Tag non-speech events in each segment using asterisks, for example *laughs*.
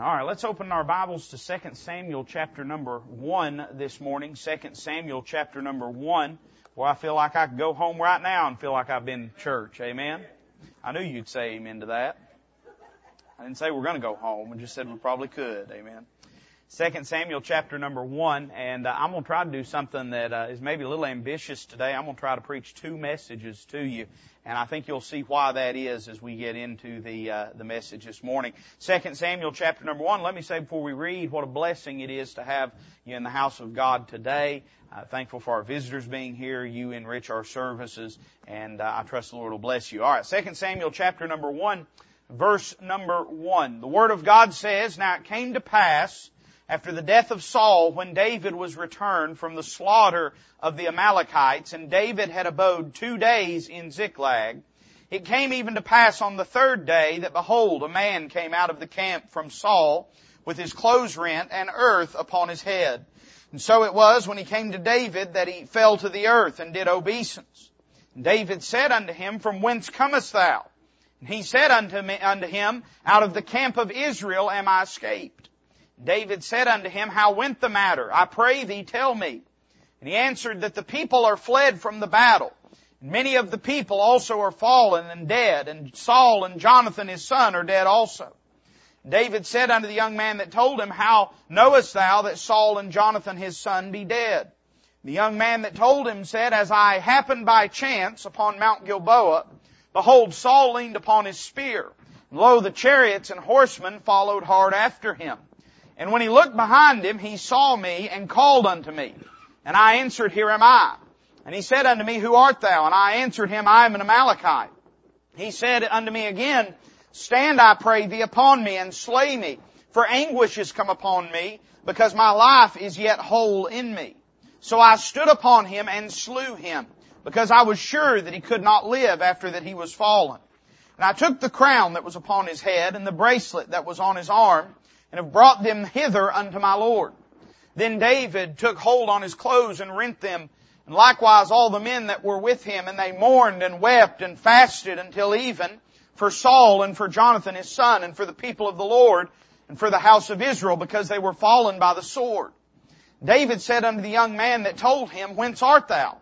All right, let's open our Bibles to 2 Samuel chapter number 1 this morning. 2 Samuel chapter number 1, where I feel like I could go home right now and feel like I've been to church. Amen? I knew you'd say amen to that. I didn't say we're going to go home. I just said we probably could. Amen. 2 Samuel chapter number 1, and uh, I'm going to try to do something that uh, is maybe a little ambitious today. I'm going to try to preach two messages to you and I think you'll see why that is as we get into the uh, the message this morning. Second Samuel chapter number one. Let me say before we read, what a blessing it is to have you in the house of God today. Uh, thankful for our visitors being here. You enrich our services, and uh, I trust the Lord will bless you. All right, Second Samuel chapter number one, verse number one. The Word of God says, "Now it came to pass." After the death of Saul, when David was returned from the slaughter of the Amalekites, and David had abode two days in Ziklag, it came even to pass on the third day that behold, a man came out of the camp from Saul with his clothes rent and earth upon his head. And so it was when he came to David that he fell to the earth and did obeisance. And David said unto him, From whence comest thou? And he said unto, me, unto him, Out of the camp of Israel am I escaped. David said unto him, How went the matter? I pray thee, tell me. And he answered that the people are fled from the battle. And many of the people also are fallen and dead, and Saul and Jonathan his son are dead also. David said unto the young man that told him, How knowest thou that Saul and Jonathan his son be dead? The young man that told him said, As I happened by chance upon Mount Gilboa, behold, Saul leaned upon his spear. And lo, the chariots and horsemen followed hard after him. And when he looked behind him, he saw me and called unto me. And I answered, Here am I. And he said unto me, Who art thou? And I answered him, I am an Amalekite. He said unto me again, Stand, I pray thee, upon me and slay me, for anguish is come upon me, because my life is yet whole in me. So I stood upon him and slew him, because I was sure that he could not live after that he was fallen. And I took the crown that was upon his head and the bracelet that was on his arm, and have brought them hither unto my Lord. Then David took hold on his clothes and rent them, and likewise all the men that were with him, and they mourned and wept and fasted until even for Saul and for Jonathan his son, and for the people of the Lord, and for the house of Israel, because they were fallen by the sword. David said unto the young man that told him, Whence art thou?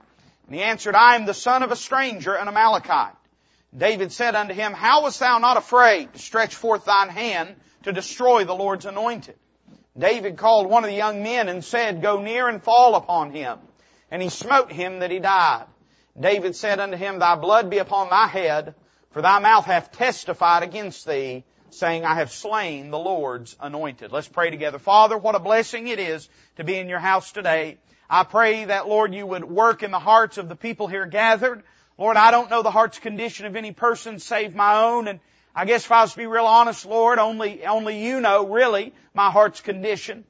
And he answered, I am the son of a stranger, an Amalekite. David said unto him, How wast thou not afraid to stretch forth thine hand to destroy the Lord's anointed. David called one of the young men and said, Go near and fall upon him. And he smote him that he died. David said unto him, Thy blood be upon thy head, for thy mouth hath testified against thee, saying, I have slain the Lord's anointed. Let's pray together. Father, what a blessing it is to be in your house today. I pray that, Lord, you would work in the hearts of the people here gathered. Lord, I don't know the heart's condition of any person save my own, and I guess if I was to be real honest, Lord, only, only you know really my heart's condition.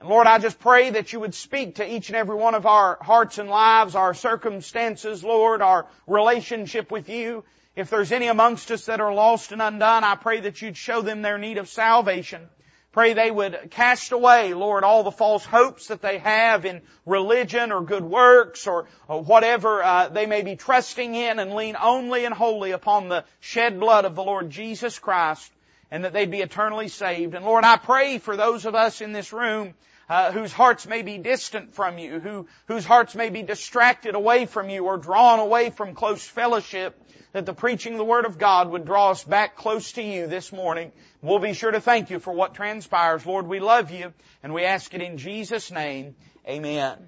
And Lord, I just pray that you would speak to each and every one of our hearts and lives, our circumstances, Lord, our relationship with you. If there's any amongst us that are lost and undone, I pray that you'd show them their need of salvation. Pray they would cast away, Lord, all the false hopes that they have in religion or good works or, or whatever uh, they may be trusting in and lean only and wholly upon the shed blood of the Lord Jesus Christ and that they'd be eternally saved. And Lord, I pray for those of us in this room uh, whose hearts may be distant from you, who, whose hearts may be distracted away from you or drawn away from close fellowship, that the preaching of the Word of God would draw us back close to you this morning. We'll be sure to thank you for what transpires. Lord, we love you and we ask it in Jesus' name. Amen.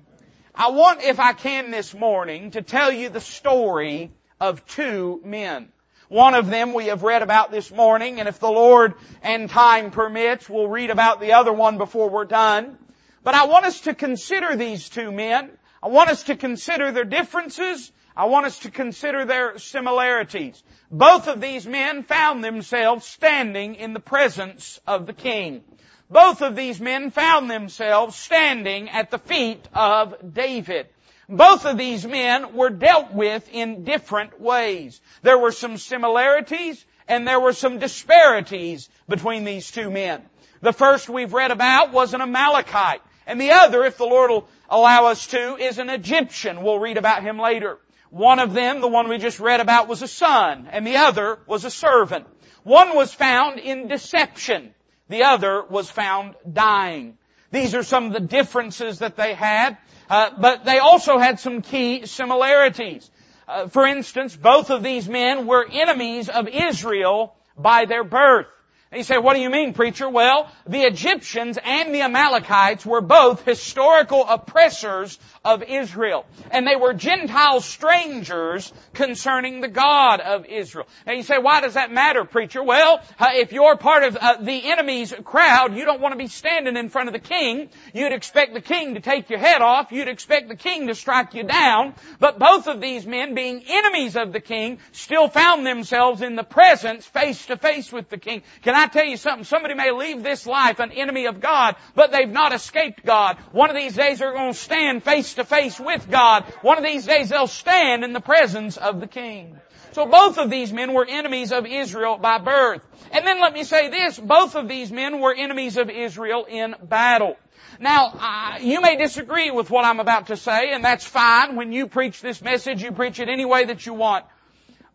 I want, if I can this morning, to tell you the story of two men. One of them we have read about this morning, and if the Lord and time permits, we'll read about the other one before we're done. But I want us to consider these two men. I want us to consider their differences. I want us to consider their similarities. Both of these men found themselves standing in the presence of the king. Both of these men found themselves standing at the feet of David. Both of these men were dealt with in different ways. There were some similarities and there were some disparities between these two men. The first we've read about was an Amalekite. And the other, if the Lord will allow us to, is an Egyptian. We'll read about him later. One of them, the one we just read about, was a son, and the other was a servant. One was found in deception. The other was found dying. These are some of the differences that they had, uh, but they also had some key similarities. Uh, for instance, both of these men were enemies of Israel by their birth. And you say, what do you mean, preacher? Well, the Egyptians and the Amalekites were both historical oppressors of Israel. And they were Gentile strangers concerning the God of Israel. And you say, why does that matter, preacher? Well, uh, if you're part of uh, the enemy's crowd, you don't want to be standing in front of the king. You'd expect the king to take your head off. You'd expect the king to strike you down. But both of these men, being enemies of the king, still found themselves in the presence, face to face with the king. Can I I tell you something? Somebody may leave this life an enemy of God, but they've not escaped God. One of these days they're going to stand face to face with God. One of these days they'll stand in the presence of the King. So both of these men were enemies of Israel by birth. And then let me say this, both of these men were enemies of Israel in battle. Now, uh, you may disagree with what I'm about to say, and that's fine. When you preach this message, you preach it any way that you want.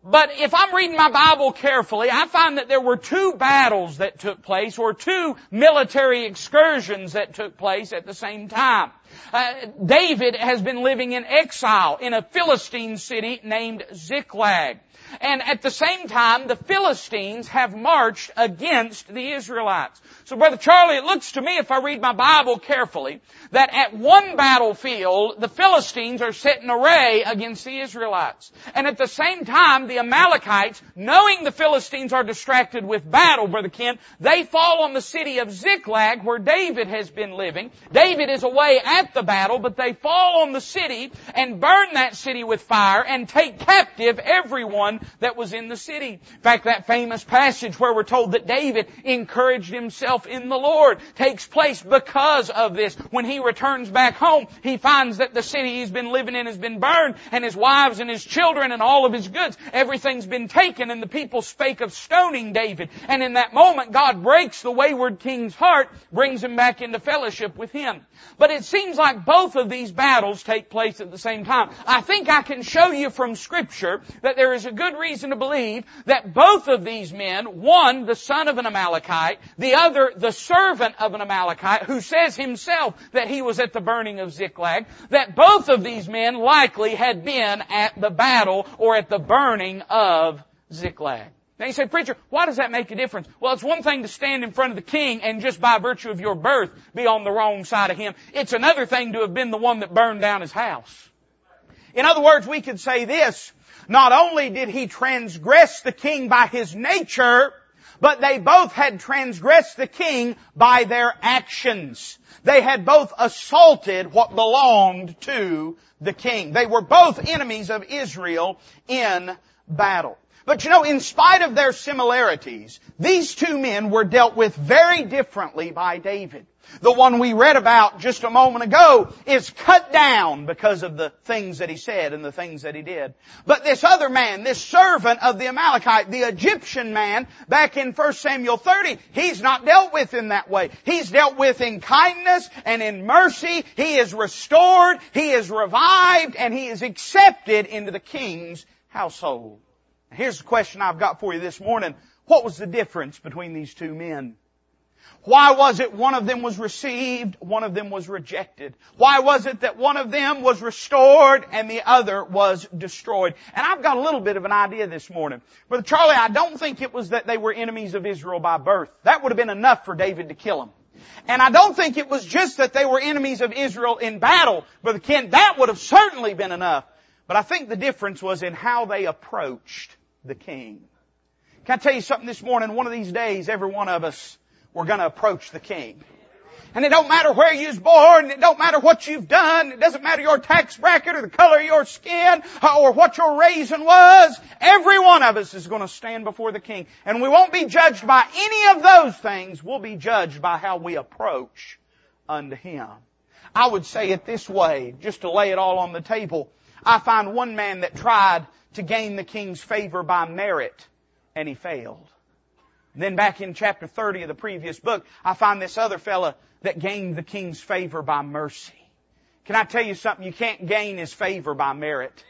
But if I'm reading my Bible carefully, I find that there were two battles that took place, or two military excursions that took place at the same time. Uh, David has been living in exile in a Philistine city named Ziklag. And at the same time, the Philistines have marched against the Israelites. So Brother Charlie, it looks to me, if I read my Bible carefully, that at one battlefield, the Philistines are set in array against the Israelites. And at the same time, the Amalekites, knowing the Philistines are distracted with battle, Brother Ken, they fall on the city of Ziklag where David has been living. David is away at the battle, but they fall on the city and burn that city with fire and take captive everyone that was in the city. In fact, that famous passage where we're told that David encouraged himself in the Lord takes place because of this. When he returns back home, he finds that the city he's been living in has been burned and his wives and his children and all of his goods, everything's been taken and the people spake of stoning David. And in that moment, God breaks the wayward king's heart, brings him back into fellowship with him. But it seems like both of these battles take place at the same time. I think I can show you from scripture that there is a good reason to believe that both of these men, one the son of an Amalekite, the other the servant of an Amalekite, who says himself that he was at the burning of Ziklag, that both of these men likely had been at the battle or at the burning of Ziklag. Now you say, preacher, why does that make a difference? Well, it's one thing to stand in front of the king and just by virtue of your birth be on the wrong side of him. It's another thing to have been the one that burned down his house. In other words, we could say this, not only did he transgress the king by his nature, but they both had transgressed the king by their actions. They had both assaulted what belonged to the king. They were both enemies of Israel in battle. But you know, in spite of their similarities, these two men were dealt with very differently by David. The one we read about just a moment ago is cut down because of the things that he said and the things that he did. But this other man, this servant of the Amalekite, the Egyptian man, back in 1 Samuel 30, he's not dealt with in that way. He's dealt with in kindness and in mercy. He is restored, he is revived, and he is accepted into the king's household. Here's the question I've got for you this morning. What was the difference between these two men? Why was it one of them was received, one of them was rejected? Why was it that one of them was restored and the other was destroyed? And I've got a little bit of an idea this morning. Brother Charlie, I don't think it was that they were enemies of Israel by birth. That would have been enough for David to kill them. And I don't think it was just that they were enemies of Israel in battle, Brother Ken. That would have certainly been enough. But I think the difference was in how they approached the King. Can I tell you something this morning? One of these days, every one of us, we're gonna approach the King. And it don't matter where you was born, it don't matter what you've done, it doesn't matter your tax bracket or the color of your skin uh, or what your raising was. Every one of us is going to stand before the King. And we won't be judged by any of those things. We'll be judged by how we approach unto Him. I would say it this way, just to lay it all on the table. I find one man that tried to gain the king's favor by merit, and he failed. Then back in chapter 30 of the previous book, I find this other fella that gained the king's favor by mercy. Can I tell you something? You can't gain his favor by merit.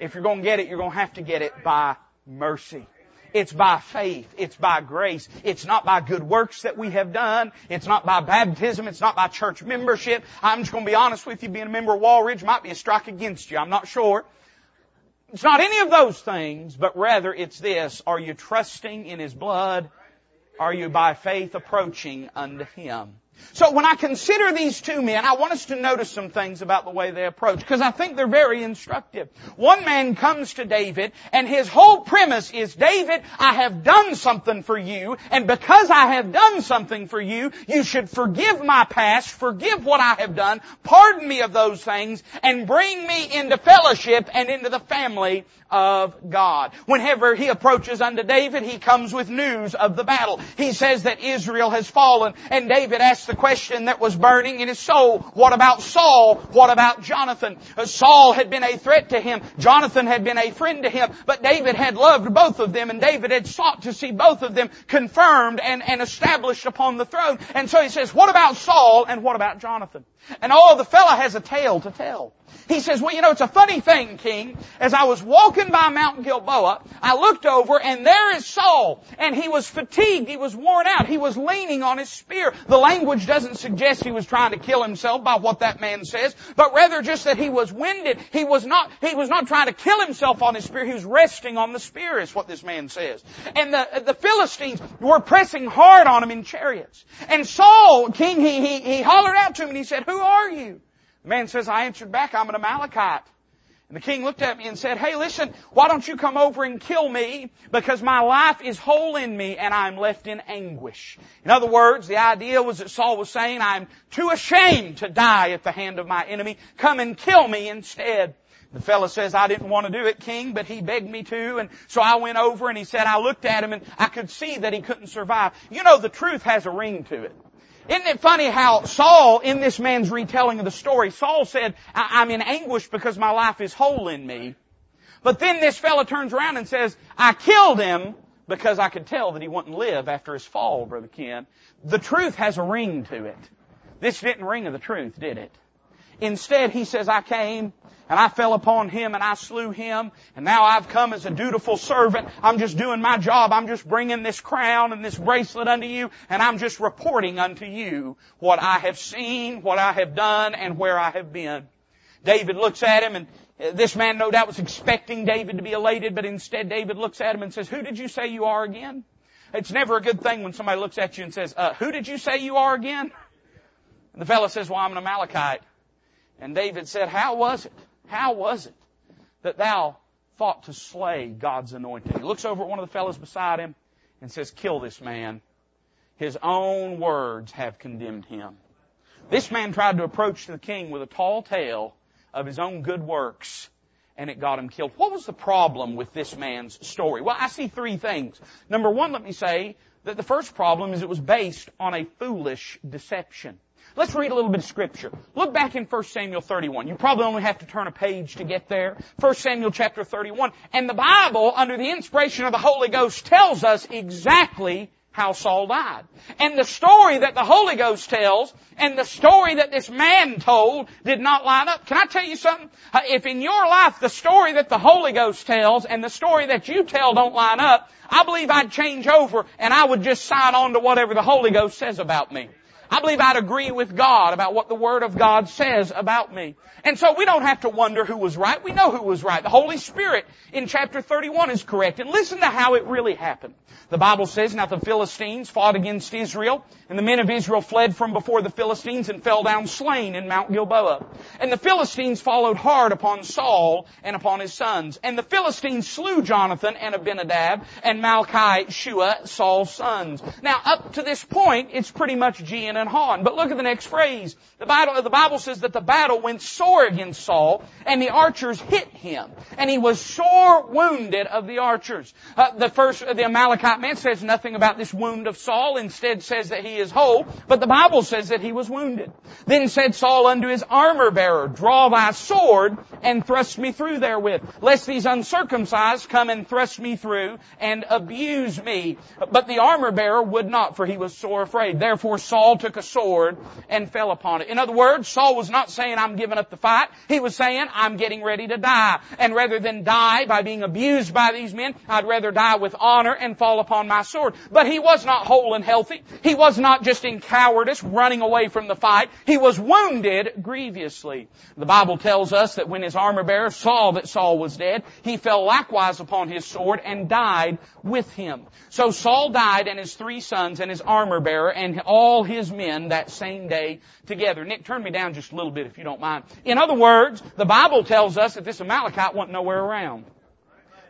If you're going to get it, you're going to have to get it by mercy. It's by faith. It's by grace. It's not by good works that we have done. It's not by baptism. It's not by church membership. I'm just going to be honest with you. Being a member of Walridge might be a strike against you. I'm not sure. It's not any of those things, but rather it's this. Are you trusting in His blood? Are you by faith approaching unto Him? So when I consider these two men, I want us to notice some things about the way they approach, because I think they're very instructive. One man comes to David, and his whole premise is, David, I have done something for you, and because I have done something for you, you should forgive my past, forgive what I have done, pardon me of those things, and bring me into fellowship and into the family of God. Whenever he approaches unto David, he comes with news of the battle. He says that Israel has fallen, and David asks the question that was burning in his soul, what about Saul? What about Jonathan? Uh, Saul had been a threat to him. Jonathan had been a friend to him, but David had loved both of them, and David had sought to see both of them confirmed and, and established upon the throne. And so he says, what about Saul and what about Jonathan? And oh, the fellow has a tale to tell. He says, well, you know, it's a funny thing, King. As I was walking by Mount Gilboa, I looked over and there is Saul. And he was fatigued. He was worn out. He was leaning on his spear. The language doesn't suggest he was trying to kill himself by what that man says, but rather just that he was winded. He was not, he was not trying to kill himself on his spear. He was resting on the spear is what this man says. And the, the Philistines were pressing hard on him in chariots. And Saul, King, he, he, he hollered out to him and he said, who are you? The man says, I answered back, I'm an Amalekite. And the king looked at me and said, Hey, listen, why don't you come over and kill me? Because my life is whole in me and I'm left in anguish. In other words, the idea was that Saul was saying, I'm too ashamed to die at the hand of my enemy. Come and kill me instead. The fellow says, I didn't want to do it, king, but he begged me to. And so I went over and he said, I looked at him and I could see that he couldn't survive. You know, the truth has a ring to it. Isn't it funny how Saul, in this man's retelling of the story, Saul said, I'm in anguish because my life is whole in me. But then this fellow turns around and says, I killed him because I could tell that he wouldn't live after his fall, Brother Ken. The truth has a ring to it. This didn't ring of the truth, did it? Instead, he says, I came and I fell upon him and I slew him and now I've come as a dutiful servant. I'm just doing my job. I'm just bringing this crown and this bracelet unto you and I'm just reporting unto you what I have seen, what I have done and where I have been. David looks at him and uh, this man no doubt was expecting David to be elated, but instead David looks at him and says, who did you say you are again? It's never a good thing when somebody looks at you and says, uh, who did you say you are again? And the fellow says, well, I'm an Amalekite. And David said, how was it? How was it that thou thought to slay God's anointed? He looks over at one of the fellows beside him and says, kill this man. His own words have condemned him. This man tried to approach the king with a tall tale of his own good works and it got him killed. What was the problem with this man's story? Well, I see three things. Number one, let me say that the first problem is it was based on a foolish deception. Let's read a little bit of scripture. Look back in 1 Samuel 31. You probably only have to turn a page to get there. 1 Samuel chapter 31. And the Bible, under the inspiration of the Holy Ghost, tells us exactly how Saul died. And the story that the Holy Ghost tells and the story that this man told did not line up. Can I tell you something? Uh, if in your life the story that the Holy Ghost tells and the story that you tell don't line up, I believe I'd change over and I would just sign on to whatever the Holy Ghost says about me. I believe I'd agree with God about what the Word of God says about me. And so we don't have to wonder who was right. We know who was right. The Holy Spirit in chapter 31 is correct. And listen to how it really happened. The Bible says, now the Philistines fought against Israel, and the men of Israel fled from before the Philistines and fell down slain in Mount Gilboa. And the Philistines followed hard upon Saul and upon his sons. And the Philistines slew Jonathan and Abinadab and Malchishua, Saul's sons. Now up to this point, it's pretty much And Han. But look at the next phrase. The Bible, the Bible says that the battle went sore against Saul, and the archers hit him, and he was sore wounded of the archers. Uh, the first, the Amalekite man says nothing about this wound of Saul, instead says that he is whole, but the Bible says that he was wounded. Then said Saul unto his armor bearer, draw thy sword and thrust me through therewith, lest these uncircumcised come and thrust me through and abuse me. But the armor bearer would not, for he was sore afraid. Therefore Saul took a sword and fell upon it. In other words, Saul was not saying, I'm giving up the fight. He was saying, I'm getting ready to die. And rather than die by being abused by these men, I'd rather die with honor and fall upon my sword. But he was not whole and healthy. He was not just in cowardice running away from the fight. He was wounded grievously. The Bible tells us that when his armor bearer saw that Saul was dead, he fell likewise upon his sword and died with him. So Saul died and his three sons and his armor bearer and all his men that same day together. Nick, turn me down just a little bit if you don't mind. In other words, the Bible tells us that this Amalekite wasn't nowhere around.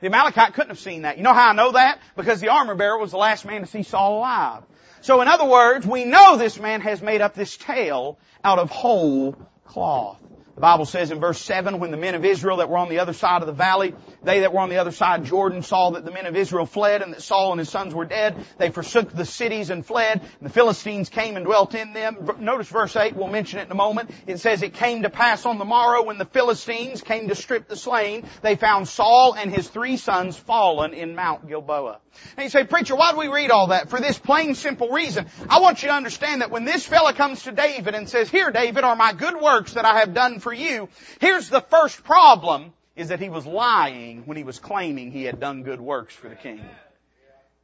The Amalekite couldn't have seen that. You know how I know that? Because the armor bearer was the last man to see Saul alive. So in other words, we know this man has made up this tale out of whole cloth. The Bible says in verse 7, when the men of Israel that were on the other side of the valley, they that were on the other side of Jordan saw that the men of Israel fled and that Saul and his sons were dead, they forsook the cities and fled, and the Philistines came and dwelt in them. Notice verse 8, we'll mention it in a moment. It says, it came to pass on the morrow when the Philistines came to strip the slain, they found Saul and his three sons fallen in Mount Gilboa. And you say, preacher, why do we read all that? For this plain simple reason. I want you to understand that when this fella comes to David and says, here David are my good works that I have done for you, here's the first problem is that he was lying when he was claiming he had done good works for the king.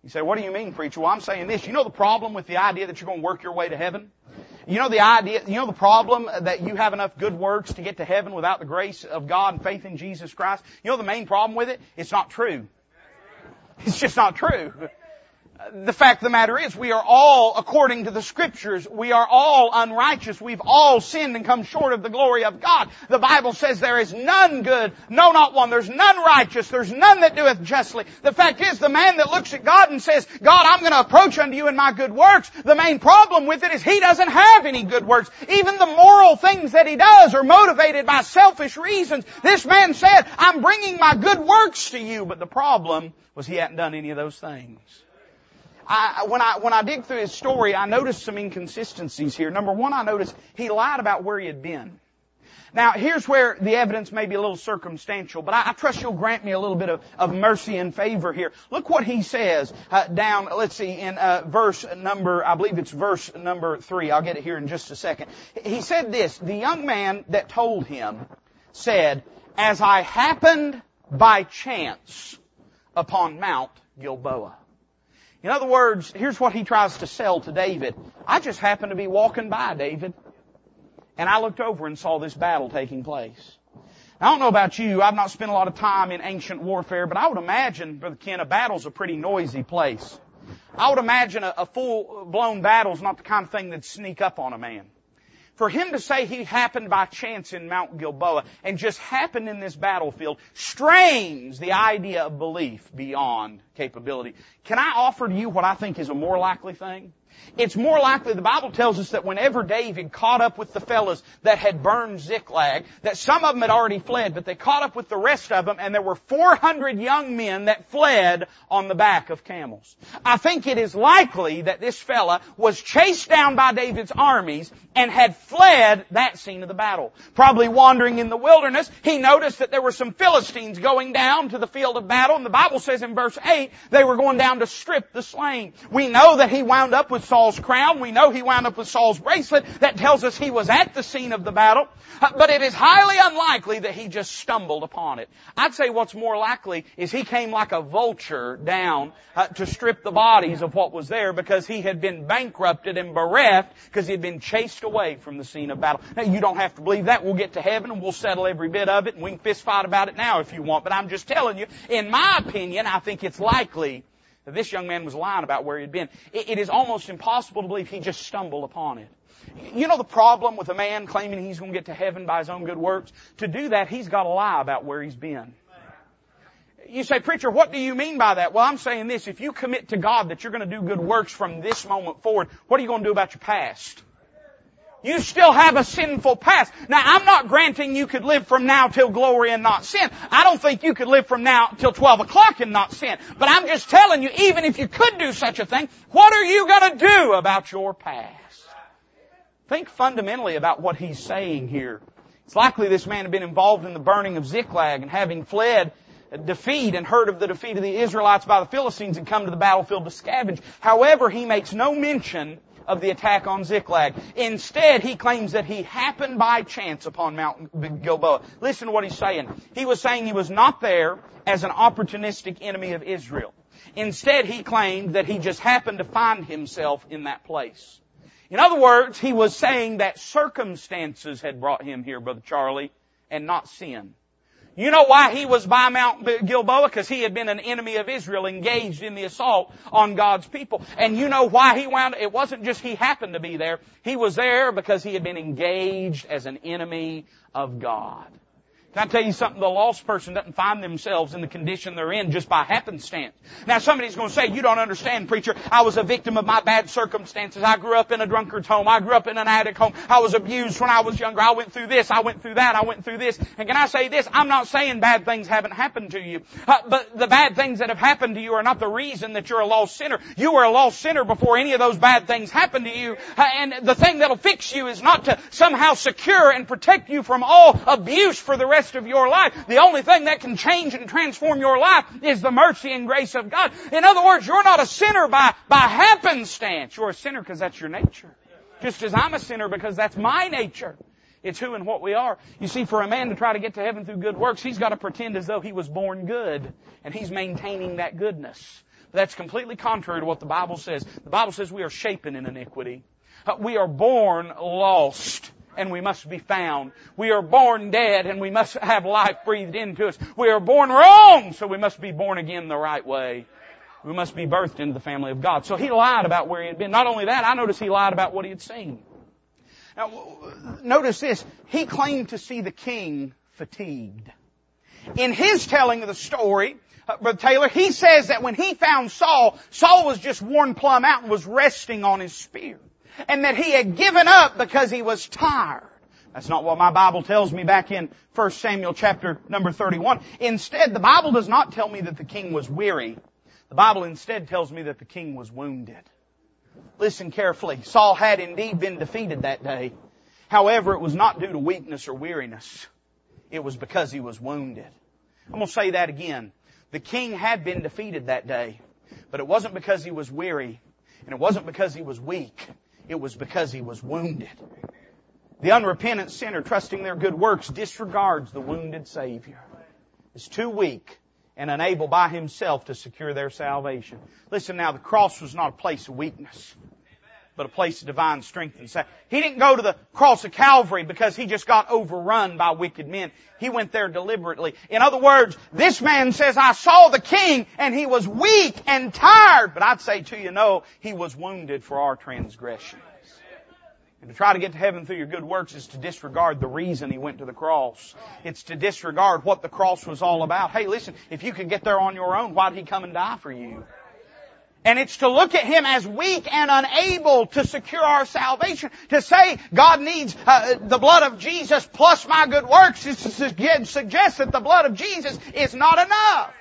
You say, what do you mean, preacher? Well, I'm saying this. You know the problem with the idea that you're going to work your way to heaven? You know the idea, you know the problem that you have enough good works to get to heaven without the grace of God and faith in Jesus Christ? You know the main problem with it? It's not true. It's just not true the fact of the matter is we are all, according to the scriptures, we are all unrighteous. We've all sinned and come short of the glory of God. The Bible says there is none good, no not one. There's none righteous. There's none that doeth justly. The fact is the man that looks at God and says, God, I'm going to approach unto you in my good works, the main problem with it is he doesn't have any good works. Even the moral things that he does are motivated by selfish reasons. This man said, I'm bringing my good works to you, but the problem was he hadn't done any of those things. I, when I, when I dig through his story, I noticed some inconsistencies here. Number one, I noticed he lied about where he had been. Now, here's where the evidence may be a little circumstantial, but I, I trust you'll grant me a little bit of, of mercy and favor here. Look what he says uh, down, let's see, in uh, verse number, I believe it's verse number three. I'll get it here in just a second. He said this, the young man that told him said, as I happened by chance upon Mount Gilboa. In other words, here's what he tries to sell to David. I just happened to be walking by, David, and I looked over and saw this battle taking place. I don't know about you, I've not spent a lot of time in ancient warfare, but I would imagine, Brother Ken, a battle's a pretty noisy place. I would imagine a, a full-blown battle's not the kind of thing that'd sneak up on a man. For him to say he happened by chance in Mount Gilboa and just happened in this battlefield strains the idea of belief beyond capability. Can I offer to you what I think is a more likely thing? It's more likely, the Bible tells us that whenever David caught up with the fellows that had burned Ziklag, that some of them had already fled, but they caught up with the rest of them, and there were 400 young men that fled on the back of camels. I think it is likely that this fella was chased down by David's armies and had fled that scene of the battle. Probably wandering in the wilderness, he noticed that there were some Philistines going down to the field of battle, and the Bible says in verse 8, they were going down to strip the slain. We know that he wound up with Saul's crown. We know he wound up with Saul's bracelet. That tells us he was at the scene of the battle. Uh, but it is highly unlikely that he just stumbled upon it. I'd say what's more likely is he came like a vulture down uh, to strip the bodies of what was there because he had been bankrupted and bereft because he had been chased away from the scene of battle. Now you don't have to believe that. We'll get to heaven and we'll settle every bit of it and we can fist fight about it now if you want. But I'm just telling you, in my opinion, I think it's likely that this young man was lying about where he'd been. It, it is almost impossible to believe he just stumbled upon it. You know the problem with a man claiming he's going to get to heaven by his own good works? To do that, he's got to lie about where he's been. You say, preacher, what do you mean by that? Well, I'm saying this. If you commit to God that you're going to do good works from this moment forward, what are you going to do about your past? You still have a sinful past. Now, I'm not granting you could live from now till glory and not sin. I don't think you could live from now till 12 o'clock and not sin. But I'm just telling you, even if you could do such a thing, what are you gonna do about your past? Think fundamentally about what he's saying here. It's likely this man had been involved in the burning of Ziklag and having fled uh, defeat and heard of the defeat of the Israelites by the Philistines and come to the battlefield to scavenge. However, he makes no mention of the attack on Ziklag. Instead, he claims that he happened by chance upon Mount Gilboa. Listen to what he's saying. He was saying he was not there as an opportunistic enemy of Israel. Instead, he claimed that he just happened to find himself in that place. In other words, he was saying that circumstances had brought him here, Brother Charlie, and not sin. You know why he was by Mount Gilboa? Because he had been an enemy of Israel engaged in the assault on God's people. And you know why he wound, it wasn't just he happened to be there. He was there because he had been engaged as an enemy of God. Can I tell you something? The lost person doesn't find themselves in the condition they're in just by happenstance. Now somebody's going to say, you don't understand, preacher. I was a victim of my bad circumstances. I grew up in a drunkard's home. I grew up in an addict home. I was abused when I was younger. I went through this. I went through that. I went through this. And can I say this? I'm not saying bad things haven't happened to you. Uh, but the bad things that have happened to you are not the reason that you're a lost sinner. You were a lost sinner before any of those bad things happened to you. Uh, and the thing that'll fix you is not to somehow secure and protect you from all abuse for the rest of your life. The only thing that can change and transform your life is the mercy and grace of God. In other words, you're not a sinner by, by happenstance. You're a sinner because that's your nature. Just as I'm a sinner because that's my nature. It's who and what we are. You see, for a man to try to get to heaven through good works, he's got to pretend as though he was born good, and he's maintaining that goodness. That's completely contrary to what the Bible says. The Bible says we are shapen in iniquity. Uh, we are born lost and we must be found. We are born dead and we must have life breathed into us. We are born wrong, so we must be born again the right way. We must be birthed into the family of God. So he lied about where he had been. Not only that, I noticed he lied about what he had seen. Now, notice this. He claimed to see the king fatigued. In his telling of the story, uh, Brother Taylor, he says that when he found Saul, Saul was just worn plumb out and was resting on his spear and that he had given up because he was tired. That's not what my Bible tells me back in 1 Samuel chapter number 31. Instead, the Bible does not tell me that the king was weary. The Bible instead tells me that the king was wounded. Listen carefully. Saul had indeed been defeated that day. However, it was not due to weakness or weariness. It was because he was wounded. I'm going to say that again. The king had been defeated that day, but it wasn't because he was weary, and it wasn't because he was weak. It was because he was wounded. The unrepentant sinner trusting their good works disregards the wounded Savior. Is too weak and unable by himself to secure their salvation. Listen now, the cross was not a place of weakness but a place of divine strength and sacrifice. He didn't go to the cross of Calvary because he just got overrun by wicked men. He went there deliberately. In other words, this man says, I saw the king and he was weak and tired. But I'd say to you, no, he was wounded for our transgressions. And to try to get to heaven through your good works is to disregard the reason he went to the cross. It's to disregard what the cross was all about. Hey, listen, if you could get there on your own, why'd he come and die for you? And it's to look at Him as weak and unable to secure our salvation. To say God needs uh, the blood of Jesus plus my good works is to suggest that the blood of Jesus is not enough.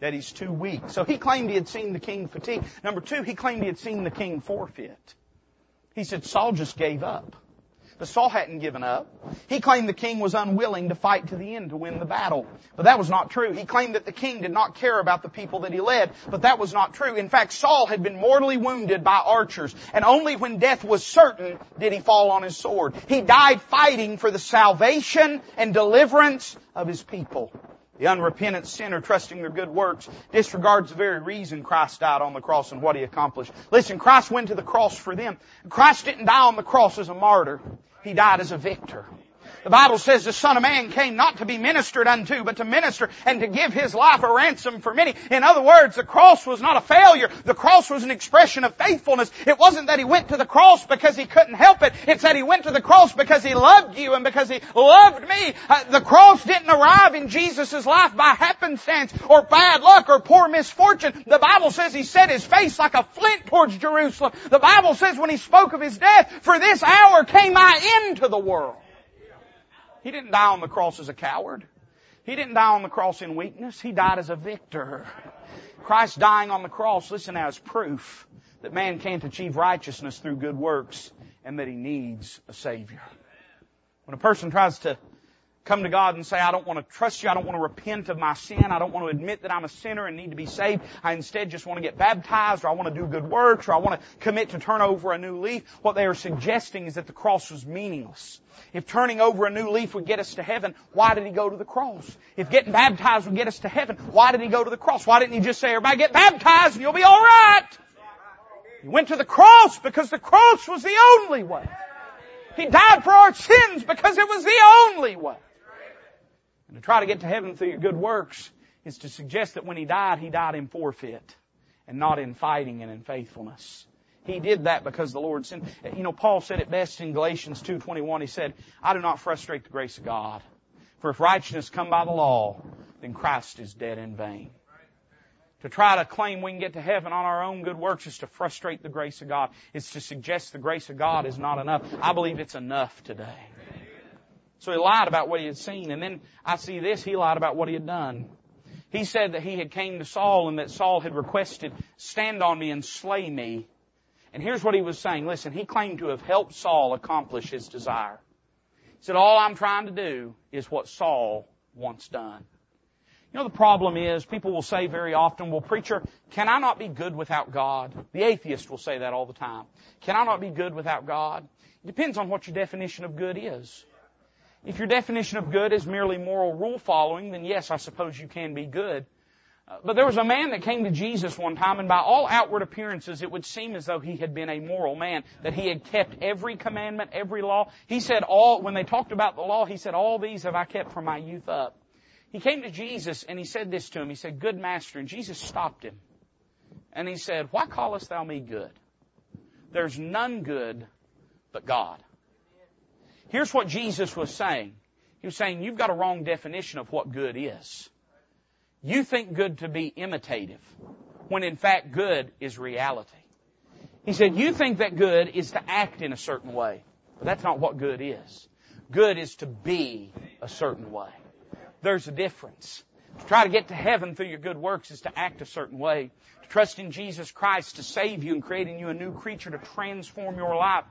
That He's too weak. So He claimed He had seen the king fatigue. Number two, He claimed He had seen the king forfeit. He said Saul just gave up. But Saul hadn't given up. He claimed the king was unwilling to fight to the end to win the battle. But that was not true. He claimed that the king did not care about the people that he led. But that was not true. In fact, Saul had been mortally wounded by archers. And only when death was certain did he fall on his sword. He died fighting for the salvation and deliverance of his people. The unrepentant sinner trusting their good works disregards the very reason Christ died on the cross and what he accomplished. Listen, Christ went to the cross for them. Christ didn't die on the cross as a martyr. He died as a victor. The Bible says the Son of Man came not to be ministered unto, but to minister and to give His life a ransom for many. In other words, the cross was not a failure. The cross was an expression of faithfulness. It wasn't that He went to the cross because He couldn't help it. It's that He went to the cross because He loved you and because He loved me. Uh, the cross didn't arrive in Jesus' life by happenstance or bad luck or poor misfortune. The Bible says He set His face like a flint towards Jerusalem. The Bible says when He spoke of His death, for this hour came I into the world. He didn't die on the cross as a coward. He didn't die on the cross in weakness. He died as a victor. Christ dying on the cross, listen now, is proof that man can't achieve righteousness through good works and that he needs a Savior. When a person tries to come to God and say, I don't want to trust you. I don't want to repent of my sin. I don't want to admit that I'm a sinner and need to be saved. I instead just want to get baptized or I want to do good works or I want to commit to turn over a new leaf. What they are suggesting is that the cross was meaningless. If turning over a new leaf would get us to heaven, why did he go to the cross? If getting baptized would get us to heaven, why did he go to the cross? Why didn't he just say, everybody get baptized and you'll be alright? He went to the cross because the cross was the only way. He died for our sins because it was the only way. And to try to get to heaven through your good works is to suggest that when he died, he died in forfeit and not in fighting and in faithfulness. He did that because the Lord sent. You know, Paul said it best in Galatians 2.21. He said, I do not frustrate the grace of God. For if righteousness come by the law, then Christ is dead in vain. To try to claim we can get to heaven on our own good works is to frustrate the grace of God. It's to suggest the grace of God is not enough. I believe it's enough today. So he lied about what he had seen. And then I see this, he lied about what he had done. He said that he had came to Saul and that Saul had requested, stand on me and slay me. And here's what he was saying. Listen, he claimed to have helped Saul accomplish his desire. He said, all I'm trying to do is what Saul wants done. You know, the problem is people will say very often, well, preacher, can I not be good without God? The atheist will say that all the time. Can I not be good without God? It depends on what your definition of good is. If your definition of good is merely moral rule following, then yes, I suppose you can be good. Uh, but there was a man that came to Jesus one time, and by all outward appearances, it would seem as though he had been a moral man, that he had kept every commandment, every law. He said all, when they talked about the law, he said, all these have I kept from my youth up. He came to Jesus and he said this to him. He said, good master. And Jesus stopped him. And he said, why callest thou me good? There's none good but God. Here's what Jesus was saying. He was saying, you've got a wrong definition of what good is. You think good to be imitative, when in fact good is reality. He said, you think that good is to act in a certain way, but that's not what good is. Good is to be a certain way. There's a difference. To try to get to heaven through your good works is to act a certain way. To trust in Jesus Christ to save you and creating you a new creature to transform your life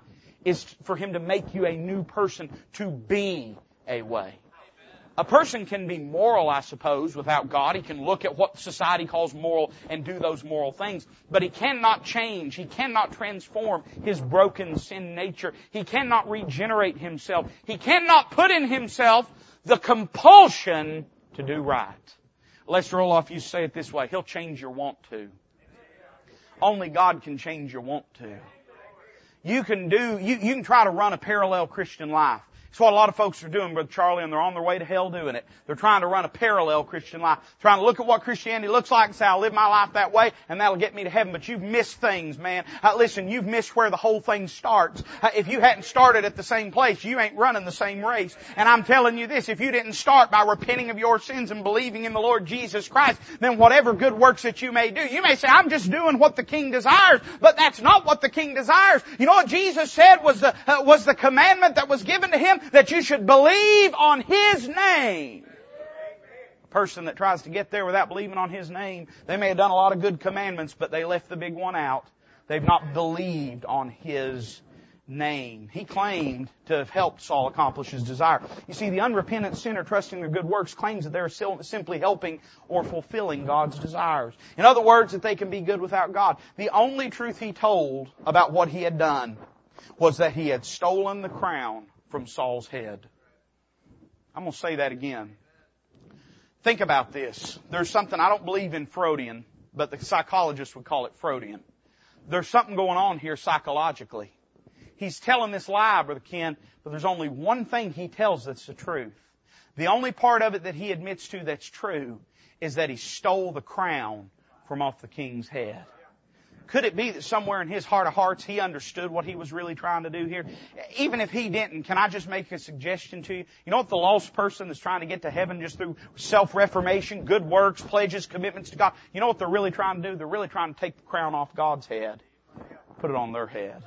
is for Him to make you a new person, to be a way. A person can be moral, I suppose, without God. He can look at what society calls moral and do those moral things. But he cannot change. He cannot transform his broken sin nature. He cannot regenerate himself. He cannot put in himself the compulsion to do right. Lester Roloff to say it this way. He'll change your want to. Only God can change your want to. You can do, you, you can try to run a parallel Christian life. It's what a lot of folks are doing, Brother Charlie, and they're on their way to hell doing it. They're trying to run a parallel Christian life. Trying to look at what Christianity looks like and say, I'll live my life that way, and that'll get me to heaven. But you've missed things, man. Uh, listen, you've missed where the whole thing starts. Uh, if you hadn't started at the same place, you ain't running the same race. And I'm telling you this, if you didn't start by repenting of your sins and believing in the Lord Jesus Christ, then whatever good works that you may do, you may say, I'm just doing what the King desires, but that's not what the King desires. You know what Jesus said was the, uh, was the commandment that was given to Him? That you should believe on His name. A person that tries to get there without believing on His name, they may have done a lot of good commandments, but they left the big one out. They've not believed on His name. He claimed to have helped Saul accomplish his desire. You see, the unrepentant sinner trusting their good works claims that they're simply helping or fulfilling God's desires. In other words, that they can be good without God. The only truth he told about what he had done was that he had stolen the crown from Saul's head. I'm going to say that again. Think about this. There's something, I don't believe in Freudian, but the psychologists would call it Freudian. There's something going on here psychologically. He's telling this lie, Brother Ken, but there's only one thing he tells that's the truth. The only part of it that he admits to that's true is that he stole the crown from off the king's head. Could it be that somewhere in his heart of hearts he understood what he was really trying to do here? Even if he didn't, can I just make a suggestion to you? You know what the lost person that's trying to get to heaven just through self-reformation, good works, pledges, commitments to God, you know what they're really trying to do? They're really trying to take the crown off God's head, put it on their head.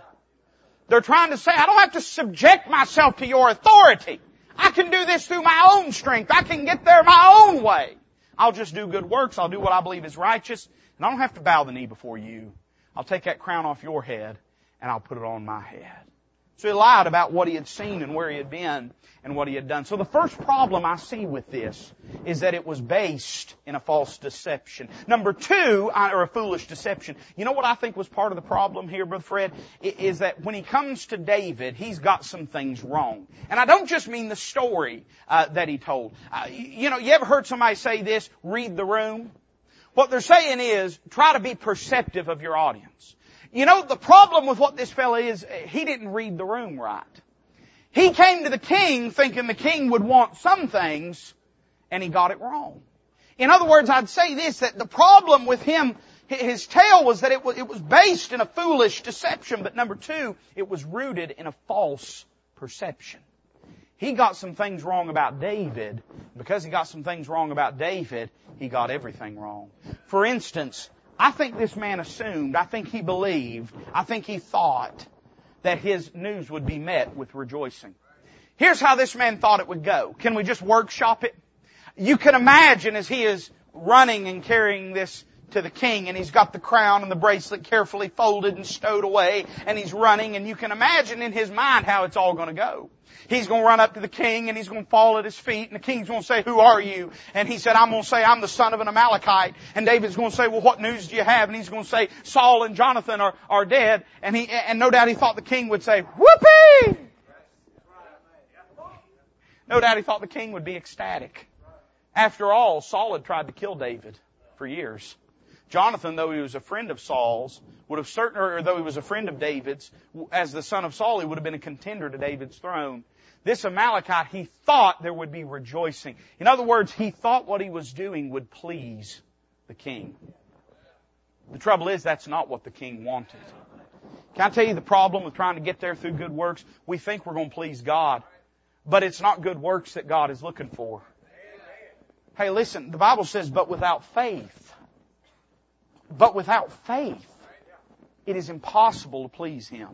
They're trying to say, I don't have to subject myself to your authority. I can do this through my own strength. I can get there my own way. I'll just do good works. I'll do what I believe is righteous. And I don't have to bow the knee before you. I'll take that crown off your head and I'll put it on my head. So he lied about what he had seen and where he had been and what he had done. So the first problem I see with this is that it was based in a false deception. Number two, or a foolish deception. You know what I think was part of the problem here, Brother Fred? Is that when he comes to David, he's got some things wrong. And I don't just mean the story uh, that he told. Uh, you know, you ever heard somebody say this, read the room? What they're saying is, try to be perceptive of your audience. You know, the problem with what this fellow is, he didn't read the room right. He came to the king thinking the king would want some things, and he got it wrong. In other words, I'd say this, that the problem with him, his tale was that it was, it was based in a foolish deception, but number two, it was rooted in a false perception. He got some things wrong about David. Because he got some things wrong about David, he got everything wrong. For instance, I think this man assumed, I think he believed, I think he thought that his news would be met with rejoicing. Here's how this man thought it would go. Can we just workshop it? You can imagine as he is running and carrying this to the king and he's got the crown and the bracelet carefully folded and stowed away and he's running and you can imagine in his mind how it's all going to go. He's going to run up to the king and he's going to fall at his feet and the king's going to say, who are you? And he said, I'm going to say, I'm the son of an Amalekite. And David's going to say, well, what news do you have? And he's going to say, Saul and Jonathan are, are dead. And he, and no doubt he thought the king would say, whoopee! No doubt he thought the king would be ecstatic. After all, Saul had tried to kill David for years. Jonathan, though he was a friend of Saul's, would have certain, or though he was a friend of David's, as the son of Saul, he would have been a contender to David's throne. This Amalekite, he thought there would be rejoicing. In other words, he thought what he was doing would please the king. The trouble is, that's not what the king wanted. Can I tell you the problem with trying to get there through good works? We think we're going to please God, but it's not good works that God is looking for. Hey, listen, the Bible says, but without faith, but without faith, it is impossible to please Him.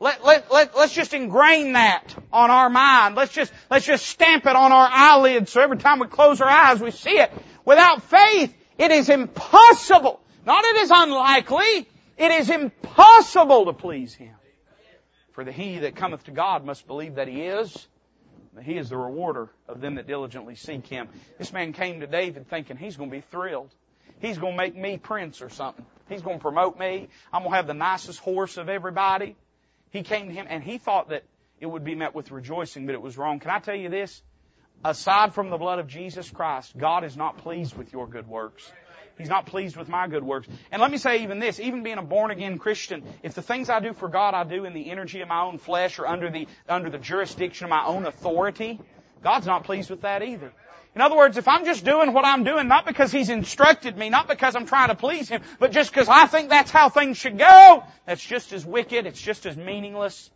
Let, let, let, let's just ingrain that on our mind. Let's just, let's just stamp it on our eyelids so every time we close our eyes we see it. Without faith, it is impossible. Not it is unlikely. It is impossible to please Him. For the he that cometh to God must believe that He is. That he is the rewarder of them that diligently seek Him. This man came to David thinking he's going to be thrilled. He's going to make me prince or something. He's going to promote me. I'm going to have the nicest horse of everybody. He came to him and he thought that it would be met with rejoicing, but it was wrong. Can I tell you this? Aside from the blood of Jesus Christ, God is not pleased with your good works. He's not pleased with my good works. And let me say even this, even being a born again Christian, if the things I do for God I do in the energy of my own flesh or under the, under the jurisdiction of my own authority, God's not pleased with that either. In other words, if I'm just doing what I'm doing, not because He's instructed me, not because I'm trying to please Him, but just because I think that's how things should go, that's just as wicked, it's just as meaningless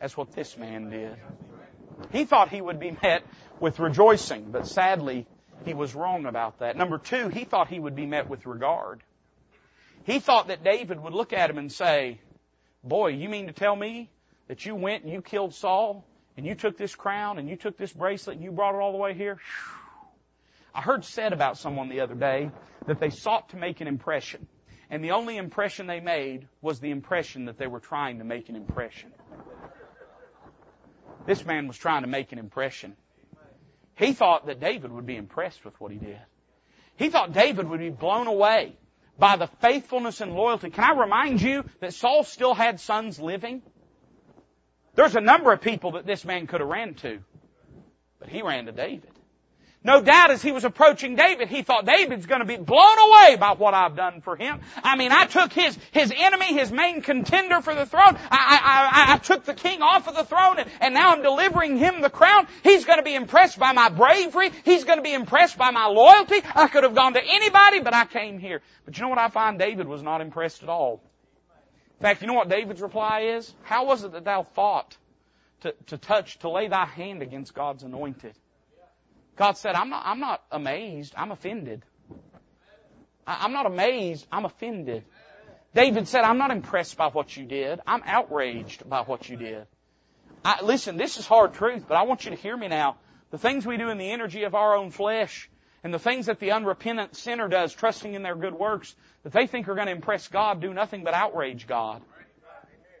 as what this man did. He thought he would be met with rejoicing, but sadly, he was wrong about that. Number two, he thought he would be met with regard. He thought that David would look at him and say, boy, you mean to tell me that you went and you killed Saul and you took this crown and you took this bracelet and you brought it all the way here? Whew. I heard said about someone the other day that they sought to make an impression. And the only impression they made was the impression that they were trying to make an impression. This man was trying to make an impression. He thought that David would be impressed with what he did. He thought David would be blown away by the faithfulness and loyalty. Can I remind you that Saul still had sons living? There's a number of people that this man could have ran to, but he ran to David. No doubt as he was approaching David, he thought David's going to be blown away by what I've done for him. I mean, I took his, his enemy, his main contender for the throne. I, I, I, I took the king off of the throne and, and now I'm delivering him the crown. He's going to be impressed by my bravery. He's going to be impressed by my loyalty. I could have gone to anybody, but I came here. But you know what I find? David was not impressed at all. In fact, you know what David's reply is? How was it that thou thought to, to touch, to lay thy hand against God's anointed? God said, I'm not, I'm not amazed, I'm offended. I'm not amazed, I'm offended. David said, I'm not impressed by what you did. I'm outraged by what you did. I, listen, this is hard truth, but I want you to hear me now. The things we do in the energy of our own flesh and the things that the unrepentant sinner does, trusting in their good works, that they think are going to impress God, do nothing but outrage God.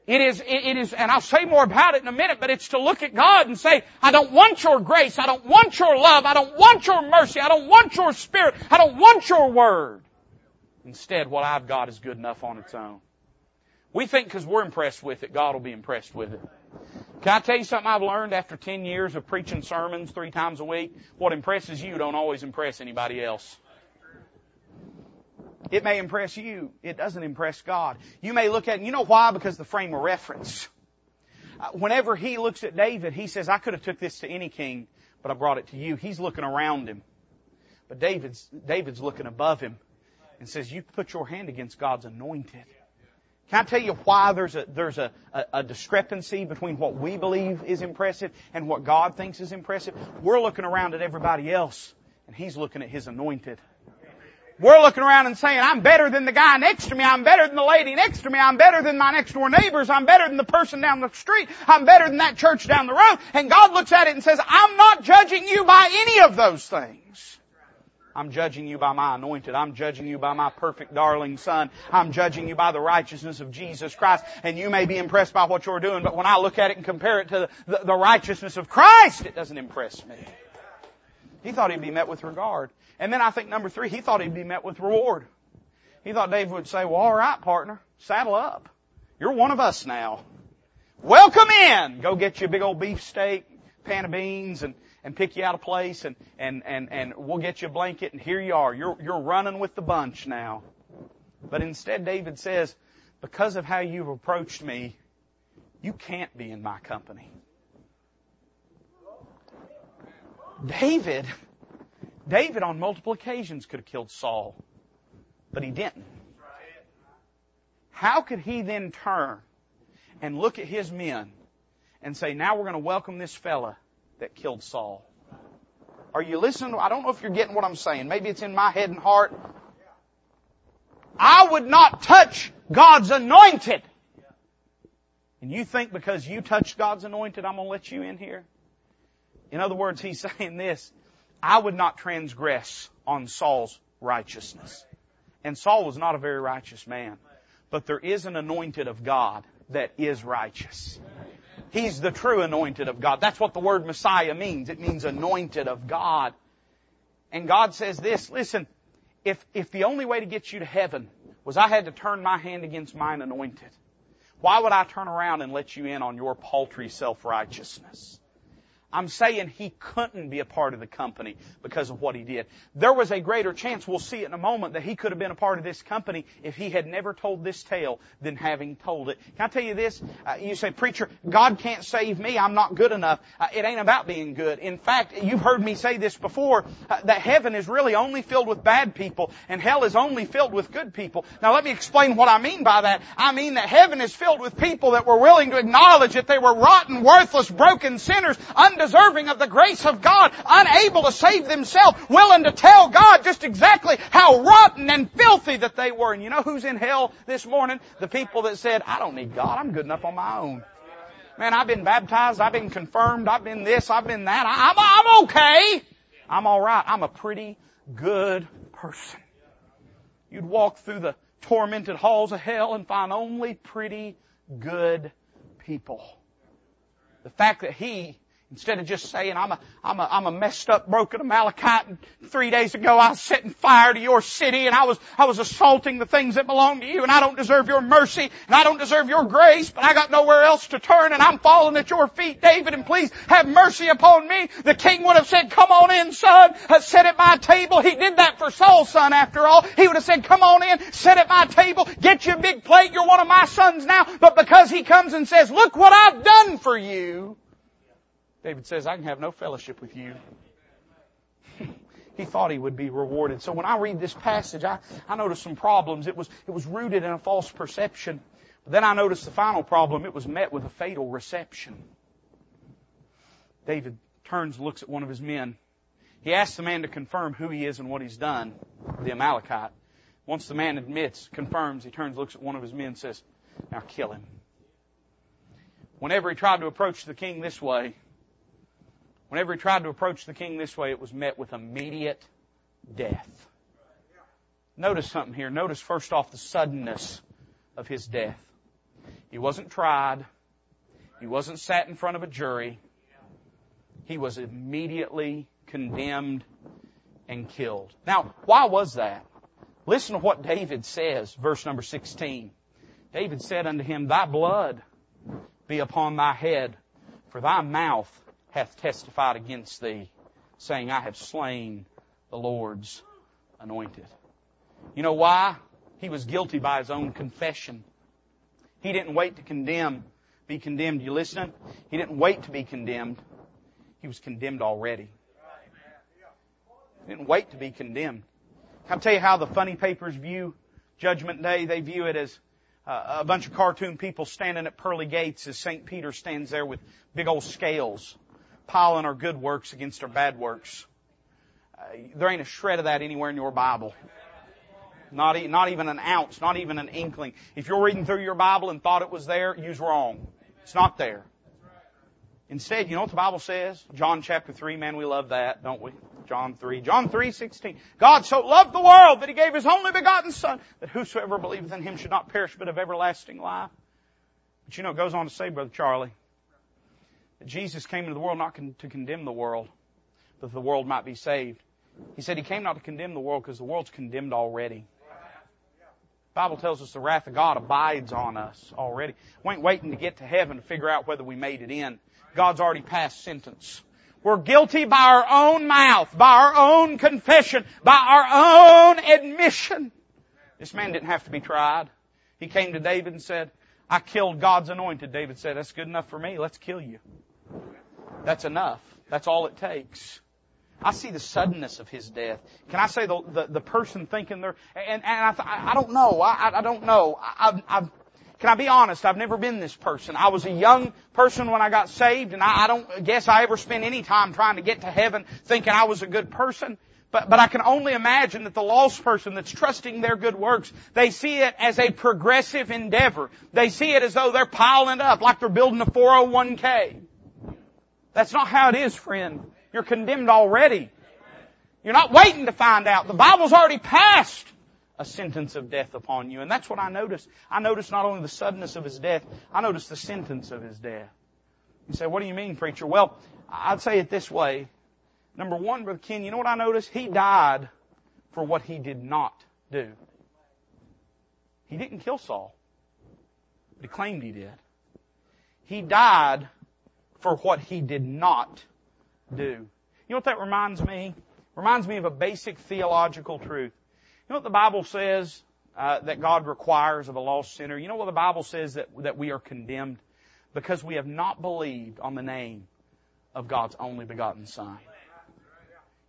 It is, it is, and I'll say more about it in a minute, but it's to look at God and say, I don't want your grace, I don't want your love, I don't want your mercy, I don't want your spirit, I don't want your word. Instead, what I've got is good enough on its own. We think because we're impressed with it, God will be impressed with it. Can I tell you something I've learned after 10 years of preaching sermons three times a week? What impresses you don't always impress anybody else. It may impress you. It doesn't impress God. You may look at it, you know why? Because the frame of reference. Uh, whenever he looks at David, he says, I could have took this to any king, but I brought it to you. He's looking around him. But David's, David's looking above him and says, you put your hand against God's anointed. Can I tell you why there's a, there's a, a, a, discrepancy between what we believe is impressive and what God thinks is impressive? We're looking around at everybody else and He's looking at His anointed. We're looking around and saying, I'm better than the guy next to me. I'm better than the lady next to me. I'm better than my next door neighbors. I'm better than the person down the street. I'm better than that church down the road. And God looks at it and says, I'm not judging you by any of those things. I'm judging you by my anointed. I'm judging you by my perfect darling son. I'm judging you by the righteousness of Jesus Christ. And you may be impressed by what you're doing, but when I look at it and compare it to the, the, the righteousness of Christ, it doesn't impress me. He thought he'd be met with regard. And then I think number three, he thought he'd be met with reward. He thought David would say, well, alright partner, saddle up. You're one of us now. Welcome in! Go get you a big old beef steak, pan of beans, and, and pick you out a place, and, and, and, and we'll get you a blanket, and here you are. You're, you're running with the bunch now. But instead David says, because of how you've approached me, you can't be in my company. David David on multiple occasions could have killed Saul, but he didn't. How could he then turn and look at his men and say, now we're going to welcome this fella that killed Saul? Are you listening? I don't know if you're getting what I'm saying. Maybe it's in my head and heart. I would not touch God's anointed. And you think because you touched God's anointed, I'm going to let you in here? In other words, he's *laughs* saying this. I would not transgress on Saul's righteousness. And Saul was not a very righteous man. But there is an anointed of God that is righteous. He's the true anointed of God. That's what the word Messiah means. It means anointed of God. And God says this, listen, if, if the only way to get you to heaven was I had to turn my hand against mine anointed, why would I turn around and let you in on your paltry self-righteousness? I'm saying he couldn't be a part of the company because of what he did. There was a greater chance, we'll see it in a moment, that he could have been a part of this company if he had never told this tale than having told it. Can I tell you this? Uh, you say, preacher, God can't save me. I'm not good enough. Uh, it ain't about being good. In fact, you've heard me say this before, uh, that heaven is really only filled with bad people and hell is only filled with good people. Now let me explain what I mean by that. I mean that heaven is filled with people that were willing to acknowledge that they were rotten, worthless, broken sinners, undeserving of the grace of God, unable to save themselves, willing to tell God just exactly how rotten and filthy that they were. And you know who's in hell this morning? The people that said, I don't need God, I'm good enough on my own. Man, I've been baptized, I've been confirmed, I've been this, I've been that, I'm, I'm okay. I'm alright. I'm a pretty good person. You'd walk through the tormented halls of hell and find only pretty good people. The fact that he Instead of just saying, I'm a, I'm a, I'm a messed up, broken Amalekite and three days ago I was setting fire to your city and I was, I was assaulting the things that belong to you and I don't deserve your mercy and I don't deserve your grace, but I got nowhere else to turn and I'm falling at your feet, David, and please have mercy upon me. The king would have said, come on in, son, sit at my table. He did that for Saul's son after all. He would have said, come on in, sit at my table, get you a big plate, you're one of my sons now. But because he comes and says, look what I've done for you, David says, I can have no fellowship with you. *laughs* he thought he would be rewarded. So when I read this passage, I, I notice some problems. It was, it was rooted in a false perception. But then I noticed the final problem. It was met with a fatal reception. David turns, looks at one of his men. He asks the man to confirm who he is and what he's done, the Amalekite. Once the man admits, confirms, he turns, looks at one of his men, says, now kill him. Whenever he tried to approach the king this way, Whenever he tried to approach the king this way, it was met with immediate death. Notice something here. Notice first off the suddenness of his death. He wasn't tried. He wasn't sat in front of a jury. He was immediately condemned and killed. Now, why was that? Listen to what David says, verse number 16. David said unto him, Thy blood be upon thy head, for thy mouth hath testified against thee, saying, I have slain the Lord's anointed. You know why? He was guilty by his own confession. He didn't wait to condemn, be condemned. You listening? He didn't wait to be condemned. He was condemned already. He didn't wait to be condemned. I'll tell you how the funny papers view Judgment Day. They view it as uh, a bunch of cartoon people standing at pearly gates as St. Peter stands there with big old scales, piling our good works against our bad works. Uh, there ain't a shred of that anywhere in your Bible. Not, e- not even an ounce, not even an inkling. If you're reading through your Bible and thought it was there, you's wrong. It's not there. Instead, you know what the Bible says? John chapter 3, man, we love that, don't we? John 3. John 3, 16. God so loved the world that He gave His only begotten Son, that whosoever believeth in Him should not perish but have everlasting life. But you know, it goes on to say, Brother Charlie, Jesus came into the world not con- to condemn the world, but that the world might be saved. He said He came not to condemn the world because the world's condemned already. The Bible tells us the wrath of God abides on us already. We ain't waiting to get to heaven to figure out whether we made it in. God's already passed sentence. We're guilty by our own mouth, by our own confession, by our own admission. This man didn't have to be tried. He came to David and said, I killed God's anointed. David said, that's good enough for me. Let's kill you. That's enough. That's all it takes. I see the suddenness of his death. Can I say the the, the person thinking there? And, and I, I don't know. I, I don't know. I, I've, can I be honest? I've never been this person. I was a young person when I got saved, and I, I don't guess I ever spent any time trying to get to heaven thinking I was a good person. But, but I can only imagine that the lost person that's trusting their good works, they see it as a progressive endeavor. They see it as though they're piling up like they're building a 401k. That's not how it is, friend. You're condemned already. You're not waiting to find out. The Bible's already passed a sentence of death upon you. And that's what I noticed. I noticed not only the suddenness of his death, I noticed the sentence of his death. You say, what do you mean, preacher? Well, I'd say it this way. Number one, Brother Ken, you know what I noticed? He died for what he did not do. He didn't kill Saul, but he claimed he did. He died for what he did not do. You know what that reminds me? Reminds me of a basic theological truth. You know what the Bible says uh, that God requires of a lost sinner? You know what the Bible says that, that we are condemned? Because we have not believed on the name of God's only begotten Son.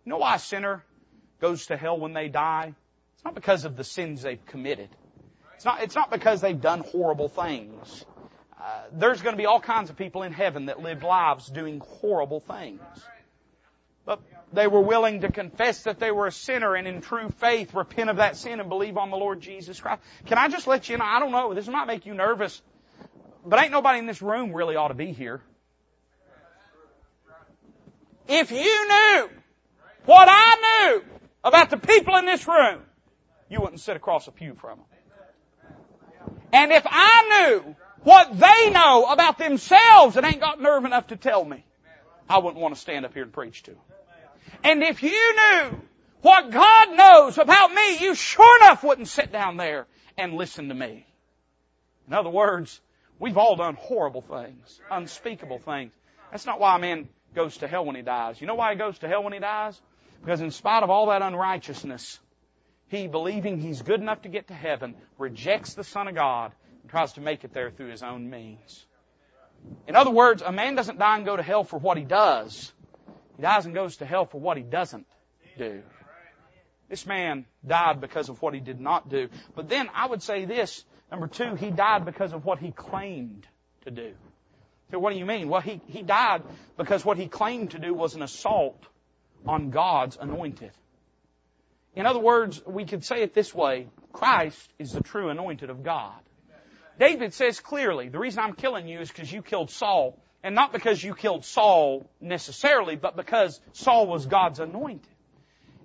You know why a sinner goes to hell when they die? It's not because of the sins they've committed. It's not, it's not because they've done horrible things. Uh, there's going to be all kinds of people in heaven that lived lives doing horrible things. But they were willing to confess that they were a sinner and in true faith repent of that sin and believe on the Lord Jesus Christ. Can I just let you know, I don't know, this might make you nervous, but ain't nobody in this room really ought to be here. If you knew what I knew about the people in this room, you wouldn't sit across a pew from them. And if I knew what they know about themselves and ain't got nerve enough to tell me, I wouldn't want to stand up here and preach to. And if you knew what God knows about me, you sure enough wouldn't sit down there and listen to me. In other words, we've all done horrible things, unspeakable things. That's not why a man goes to hell when he dies. You know why he goes to hell when he dies? Because in spite of all that unrighteousness, he, believing he's good enough to get to heaven, rejects the Son of God and tries to make it there through his own means. In other words, a man doesn't die and go to hell for what he does. He dies and goes to hell for what he doesn't do. This man died because of what he did not do. But then I would say this. Number two, he died because of what he claimed to do. So what do you mean? Well, he, he died because what he claimed to do was an assault on God's anointed. In other words, we could say it this way. Christ is the true anointed of God. David says clearly, the reason I'm killing you is because you killed Saul. And not because you killed Saul necessarily, but because Saul was God's anointed.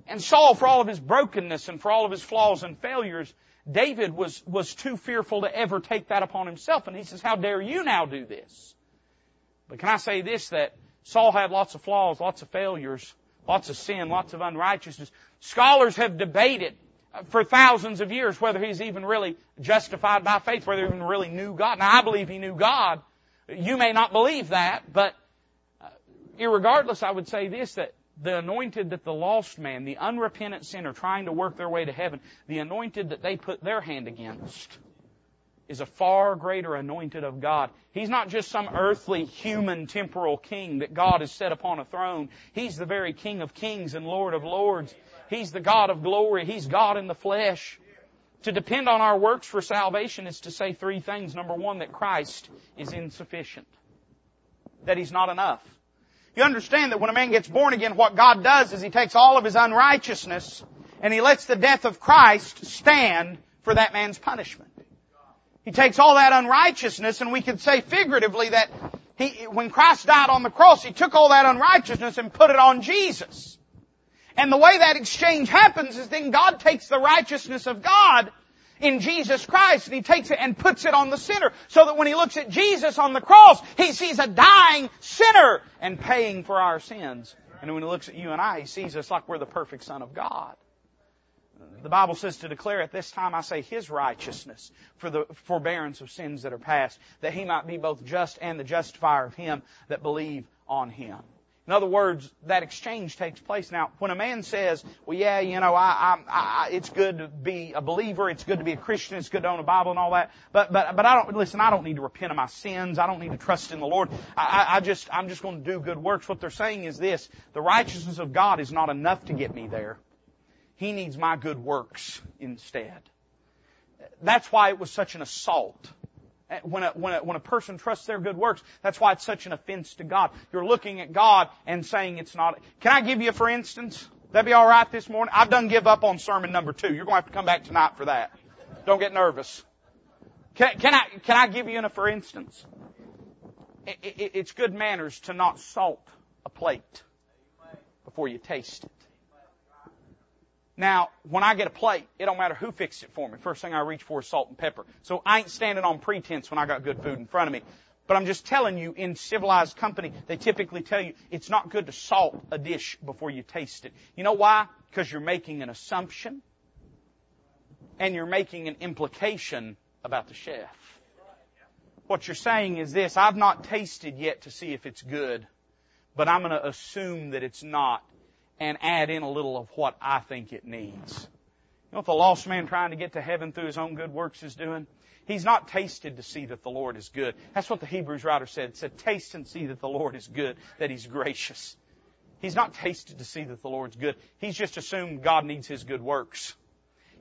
And Saul, for all of his brokenness and for all of his flaws and failures, David was, was too fearful to ever take that upon himself. And he says, how dare you now do this? But can I say this, that Saul had lots of flaws, lots of failures, lots of sin, lots of unrighteousness. Scholars have debated for thousands of years whether he's even really justified by faith, whether he even really knew God. Now I believe he knew God. You may not believe that, but uh, irregardless, I would say this, that the anointed that the lost man, the unrepentant sinner trying to work their way to heaven, the anointed that they put their hand against, is a far greater anointed of God. He's not just some earthly, human, temporal king that God has set upon a throne. He's the very King of kings and Lord of lords. He's the God of glory. He's God in the flesh. To depend on our works for salvation is to say three things. Number one, that Christ is insufficient. That He's not enough. You understand that when a man gets born again, what God does is He takes all of his unrighteousness and He lets the death of Christ stand for that man's punishment. He takes all that unrighteousness and we could say figuratively that he, when Christ died on the cross, He took all that unrighteousness and put it on Jesus. And the way that exchange happens is then God takes the righteousness of God in Jesus Christ and He takes it and puts it on the sinner so that when He looks at Jesus on the cross, He sees a dying sinner and paying for our sins. And when He looks at you and I, He sees us like we're the perfect Son of God. The Bible says to declare at this time I say His righteousness for the forbearance of sins that are past, that He might be both just and the justifier of him that believe on Him. In other words, that exchange takes place. Now, when a man says, well, yeah, you know, I, I, I, it's good to be a believer, it's good to be a Christian, it's good to own a Bible and all that, but, but, but I don't, listen, I don't need to repent of my sins, I don't need to trust in the Lord, I, I just, I'm just going to do good works. What they're saying is this, the righteousness of God is not enough to get me there. He needs my good works instead. That's why it was such an assault when a, when, a, when a person trusts their good works, that's why it's such an offense to God. You're looking at God and saying it's not. Can I give you, for instance? That'd be alright this morning? I've done give up on sermon number two. You're going to have to come back tonight for that. Don't get nervous. Can, can I, can I give you a for instance? It, it, it's good manners to not salt a plate before you taste it. Now, when I get a plate, it don't matter who fixed it for me. First thing I reach for is salt and pepper. So I ain't standing on pretense when I got good food in front of me. But I'm just telling you, in civilized company, they typically tell you it's not good to salt a dish before you taste it. You know why? Because you're making an assumption and you're making an implication about the chef. What you're saying is this, I've not tasted yet to see if it's good, but I'm going to assume that it's not and add in a little of what I think it needs. You know what the lost man trying to get to heaven through his own good works is doing? He's not tasted to see that the Lord is good. That's what the Hebrews writer said. It said, taste and see that the Lord is good, that He's gracious. He's not tasted to see that the Lord's good. He's just assumed God needs His good works.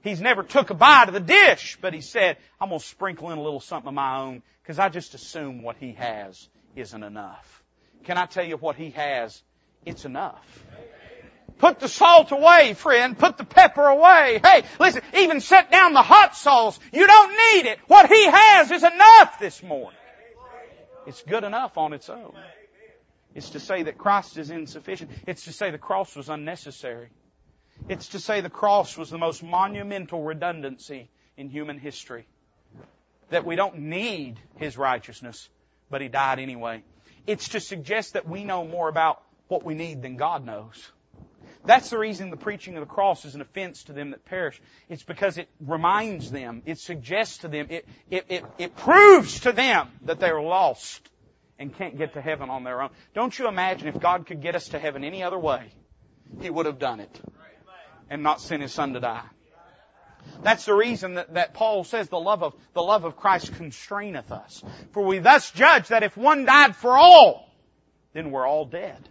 He's never took a bite of the dish, but he said, I'm to sprinkle in a little something of my own because I just assume what he has isn't enough. Can I tell you what he has? It's enough. Put the salt away, friend. Put the pepper away. Hey, listen, even set down the hot sauce. You don't need it. What He has is enough this morning. It's good enough on its own. It's to say that Christ is insufficient. It's to say the cross was unnecessary. It's to say the cross was the most monumental redundancy in human history. That we don't need His righteousness, but He died anyway. It's to suggest that we know more about what we need than God knows. That's the reason the preaching of the cross is an offense to them that perish. It's because it reminds them, it suggests to them, it, it, it, it proves to them that they're lost and can't get to heaven on their own. Don't you imagine if God could get us to heaven any other way, He would have done it and not sent His Son to die. That's the reason that, that Paul says the love of, the love of Christ constraineth us. For we thus judge that if one died for all, then we're all dead.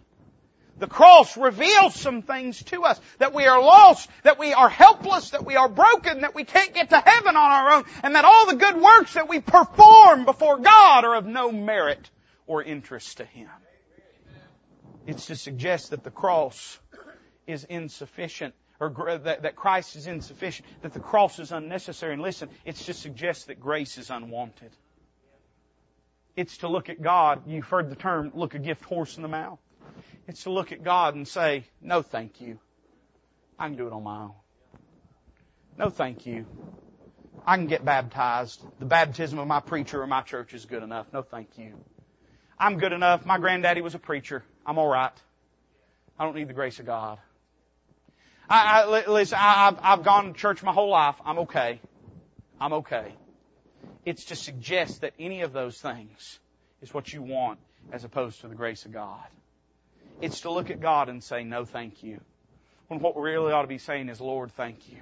The cross reveals some things to us. That we are lost, that we are helpless, that we are broken, that we can't get to heaven on our own, and that all the good works that we perform before God are of no merit or interest to Him. It's to suggest that the cross is insufficient, or that, that Christ is insufficient, that the cross is unnecessary. And listen, it's to suggest that grace is unwanted. It's to look at God. You've heard the term, look a gift horse in the mouth. It's to look at God and say, no thank you. I can do it on my own. No thank you. I can get baptized. The baptism of my preacher or my church is good enough. No thank you. I'm good enough. My granddaddy was a preacher. I'm alright. I don't need the grace of God. I, I listen, I, I've, I've gone to church my whole life. I'm okay. I'm okay. It's to suggest that any of those things is what you want as opposed to the grace of God. It's to look at God and say, no thank you. When what we really ought to be saying is, Lord, thank you.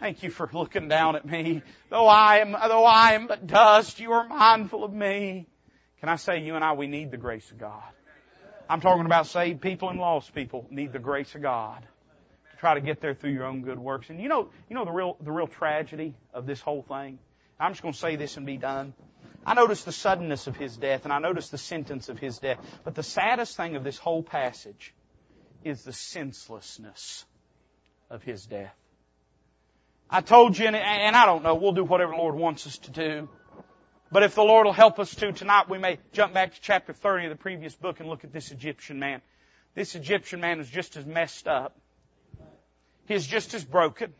Thank you for looking down at me. Though I am, though I am but dust, you are mindful of me. Can I say you and I, we need the grace of God. I'm talking about saved people and lost people need the grace of God to try to get there through your own good works. And you know, you know the real, the real tragedy of this whole thing? I'm just going to say this and be done. I notice the suddenness of his death and I notice the sentence of his death. But the saddest thing of this whole passage is the senselessness of his death. I told you, and, and I don't know, we'll do whatever the Lord wants us to do. But if the Lord will help us to tonight, we may jump back to chapter 30 of the previous book and look at this Egyptian man. This Egyptian man is just as messed up. He's just as broken.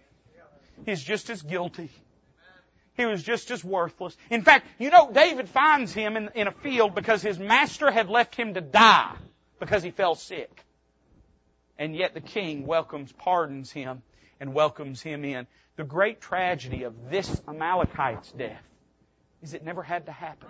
He's just as guilty. He was just as worthless. In fact, you know, David finds him in, in a field because his master had left him to die because he fell sick. And yet the king welcomes, pardons him, and welcomes him in. The great tragedy of this Amalekite's death is it never had to happen.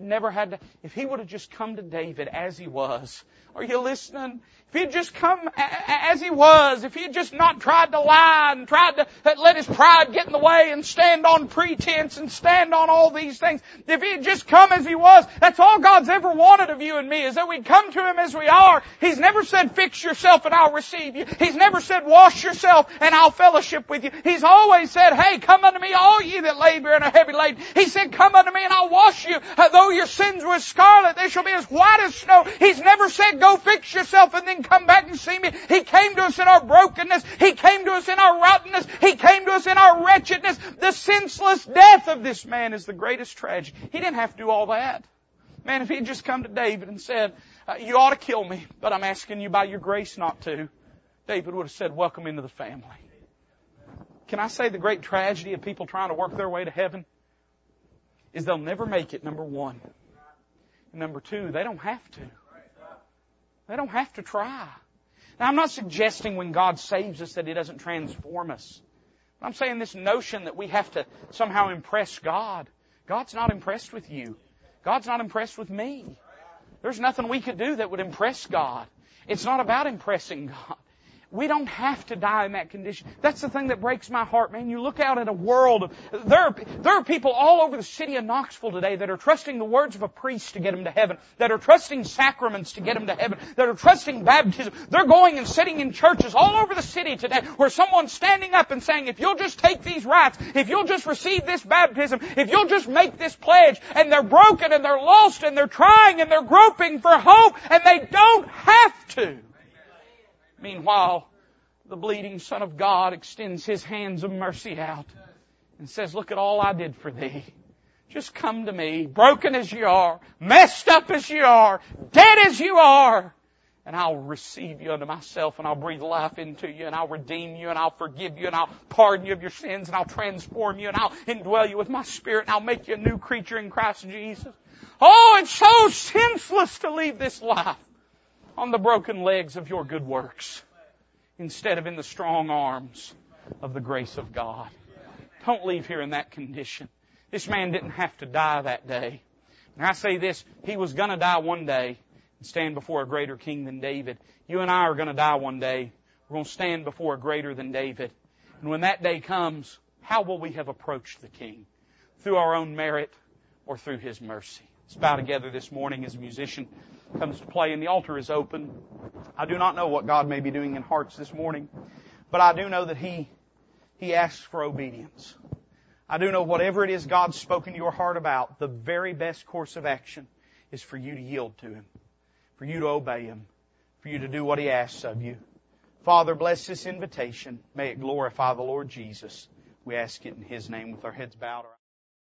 Never had to, if he would have just come to David as he was, are you listening? If he had just come as he was, if he had just not tried to lie and tried to uh, let his pride get in the way and stand on pretense and stand on all these things, if he had just come as he was, that's all God's ever wanted of you and me, is that we come to him as we are. He's never said fix yourself and I'll receive you. He's never said wash yourself and I'll fellowship with you. He's always said, hey, come unto me all ye that labor and are heavy laden. He said, come unto me and I'll wash you. Uh, Though your sins were scarlet, they shall be as white as snow. He's never said go fix yourself and then come back and see me. He came to us in our brokenness. He came to us in our rottenness. He came to us in our wretchedness. The senseless death of this man is the greatest tragedy. He didn't have to do all that. Man, if he'd just come to David and said, uh, you ought to kill me, but I'm asking you by your grace not to, David would have said, welcome into the family. Can I say the great tragedy of people trying to work their way to heaven? Is they'll never make it, number one. And number two, they don't have to. They don't have to try. Now, I'm not suggesting when God saves us that He doesn't transform us. But I'm saying this notion that we have to somehow impress God. God's not impressed with you. God's not impressed with me. There's nothing we could do that would impress God. It's not about impressing God. We don't have to die in that condition. That's the thing that breaks my heart, man. You look out at a world of, there are, there are people all over the city of Knoxville today that are trusting the words of a priest to get them to heaven, that are trusting sacraments to get them to heaven, that are trusting baptism. They're going and sitting in churches all over the city today where someone's standing up and saying, if you'll just take these rites, if you'll just receive this baptism, if you'll just make this pledge, and they're broken and they're lost and they're trying and they're groping for hope and they don't have to. Meanwhile, the bleeding Son of God extends His hands of mercy out and says, look at all I did for thee. Just come to me, broken as you are, messed up as you are, dead as you are, and I'll receive you unto myself and I'll breathe life into you and I'll redeem you and I'll forgive you and I'll pardon you of your sins and I'll transform you and I'll indwell you with my spirit and I'll make you a new creature in Christ Jesus. Oh, it's so senseless to leave this life on the broken legs of your good works instead of in the strong arms of the grace of God. Don't leave here in that condition. This man didn't have to die that day. And I say this, he was gonna die one day and stand before a greater king than David. You and I are gonna die one day. We're gonna stand before a greater than David. And when that day comes, how will we have approached the king? Through our own merit or through his mercy? Let's bow together this morning as a musician comes to play and the altar is open. I do not know what God may be doing in hearts this morning, but I do know that He, He asks for obedience. I do know whatever it is God's spoken to your heart about, the very best course of action is for you to yield to Him, for you to obey Him, for you to do what He asks of you. Father, bless this invitation. May it glorify the Lord Jesus. We ask it in His name with our heads bowed.